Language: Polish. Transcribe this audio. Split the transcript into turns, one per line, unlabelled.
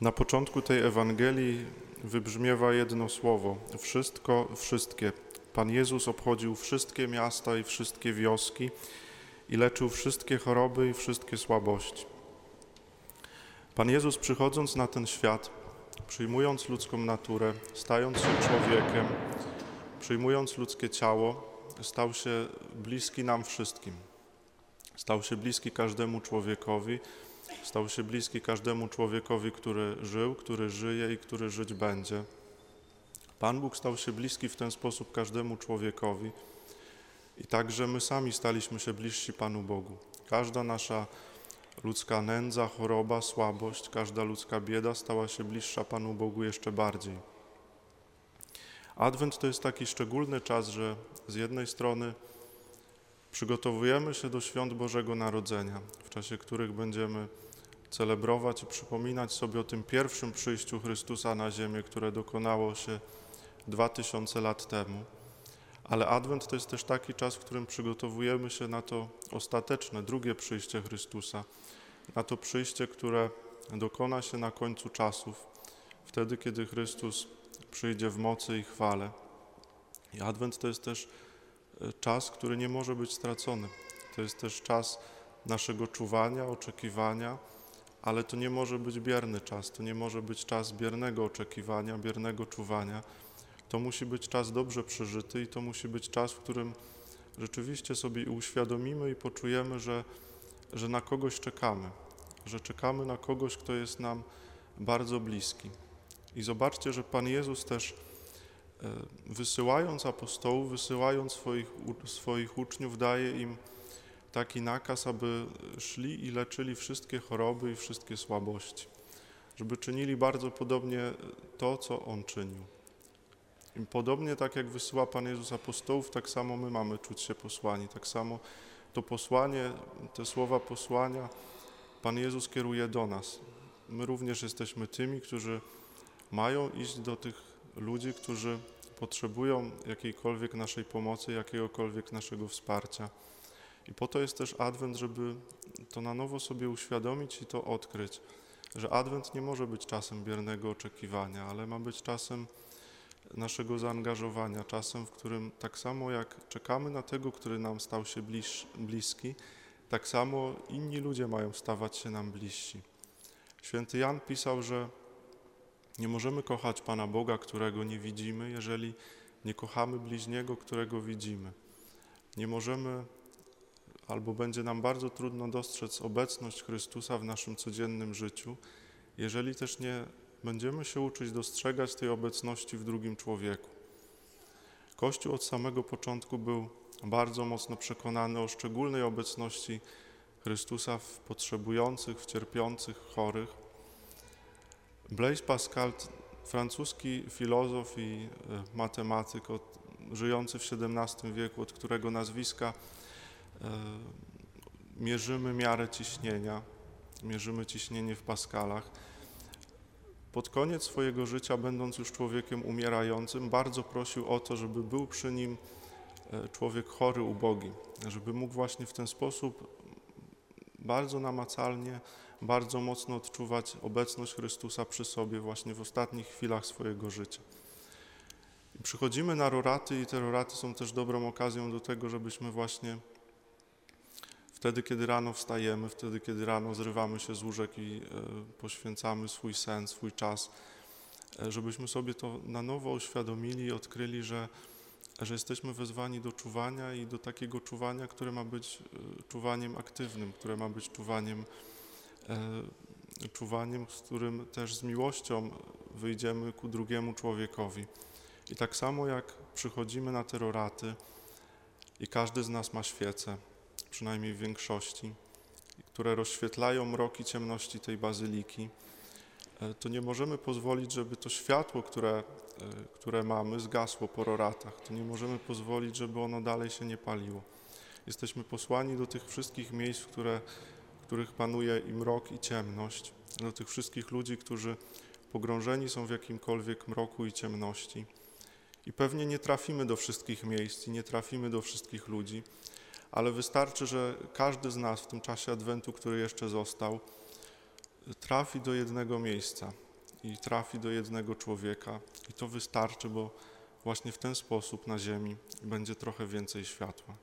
Na początku tej Ewangelii wybrzmiewa jedno słowo: wszystko, wszystkie. Pan Jezus obchodził wszystkie miasta i wszystkie wioski i leczył wszystkie choroby i wszystkie słabości. Pan Jezus przychodząc na ten świat, przyjmując ludzką naturę, stając się człowiekiem, przyjmując ludzkie ciało, stał się bliski nam wszystkim. Stał się bliski każdemu człowiekowi, stał się bliski każdemu człowiekowi, który żył, który żyje i który żyć będzie. Pan Bóg stał się bliski w ten sposób każdemu człowiekowi i także my sami staliśmy się bliżsi Panu Bogu. Każda nasza ludzka nędza, choroba, słabość, każda ludzka bieda stała się bliższa Panu Bogu jeszcze bardziej. Adwent to jest taki szczególny czas, że z jednej strony przygotowujemy się do świąt Bożego Narodzenia, w czasie których będziemy celebrować i przypominać sobie o tym pierwszym przyjściu Chrystusa na ziemię, które dokonało się dwa tysiące lat temu. Ale Adwent to jest też taki czas, w którym przygotowujemy się na to ostateczne, drugie przyjście Chrystusa, na to przyjście, które dokona się na końcu czasów, wtedy, kiedy Chrystus przyjdzie w mocy i chwale. I Adwent to jest też czas, który nie może być stracony. To jest też czas naszego czuwania, oczekiwania, ale to nie może być bierny czas, to nie może być czas biernego oczekiwania, biernego czuwania. To musi być czas dobrze przeżyty i to musi być czas, w którym rzeczywiście sobie uświadomimy i poczujemy, że, że na kogoś czekamy, że czekamy na kogoś, kto jest nam bardzo bliski. I zobaczcie, że Pan Jezus też wysyłając apostołów, wysyłając swoich, swoich uczniów, daje im taki nakaz, aby szli i leczyli wszystkie choroby i wszystkie słabości, żeby czynili bardzo podobnie to, co On czynił. I podobnie tak jak wysyła Pan Jezus apostołów, tak samo my mamy czuć się posłani, tak samo to posłanie, te słowa posłania Pan Jezus kieruje do nas. My również jesteśmy tymi, którzy mają iść do tych ludzi, którzy potrzebują jakiejkolwiek naszej pomocy, jakiegokolwiek naszego wsparcia. I po to jest też Adwent, żeby to na nowo sobie uświadomić i to odkryć, że Adwent nie może być czasem biernego oczekiwania, ale ma być czasem naszego zaangażowania, czasem, w którym tak samo jak czekamy na tego, który nam stał się bliż, bliski, tak samo inni ludzie mają stawać się nam bliżsi. Święty Jan pisał, że nie możemy kochać Pana Boga, którego nie widzimy, jeżeli nie kochamy bliźniego, którego widzimy. Nie możemy albo będzie nam bardzo trudno dostrzec obecność Chrystusa w naszym codziennym życiu, jeżeli też nie będziemy się uczyć dostrzegać tej obecności w drugim człowieku. Kościół od samego początku był bardzo mocno przekonany o szczególnej obecności Chrystusa w potrzebujących, w cierpiących, chorych. Blaise Pascal, francuski filozof i e, matematyk, od, żyjący w XVII wieku, od którego nazwiska e, mierzymy miarę ciśnienia, mierzymy ciśnienie w paskalach. Pod koniec swojego życia, będąc już człowiekiem umierającym, bardzo prosił o to, żeby był przy nim e, człowiek chory, ubogi, żeby mógł właśnie w ten sposób bardzo namacalnie, bardzo mocno odczuwać obecność Chrystusa przy sobie właśnie w ostatnich chwilach swojego życia. Przychodzimy na roraty i te roraty są też dobrą okazją do tego, żebyśmy właśnie wtedy, kiedy rano wstajemy, wtedy, kiedy rano zrywamy się z łóżek i e, poświęcamy swój sen, swój czas, e, żebyśmy sobie to na nowo uświadomili i odkryli, że że jesteśmy wezwani do czuwania i do takiego czuwania, które ma być e, czuwaniem aktywnym, które ma być czuwaniem, e, czuwaniem, z którym też z miłością wyjdziemy ku drugiemu człowiekowi. I tak samo jak przychodzimy na terroraty i każdy z nas ma świece, przynajmniej w większości, które rozświetlają mroki ciemności tej bazyliki, to nie możemy pozwolić, żeby to światło, które, e, które mamy, zgasło po roratach. To nie możemy pozwolić, żeby ono dalej się nie paliło. Jesteśmy posłani do tych wszystkich miejsc, w, które, w których panuje i mrok, i ciemność, do tych wszystkich ludzi, którzy pogrążeni są w jakimkolwiek mroku i ciemności. I pewnie nie trafimy do wszystkich miejsc i nie trafimy do wszystkich ludzi, ale wystarczy, że każdy z nas w tym czasie Adwentu, który jeszcze został, trafi do jednego miejsca, i trafi do jednego człowieka i to wystarczy, bo właśnie w ten sposób na ziemi będzie trochę więcej światła.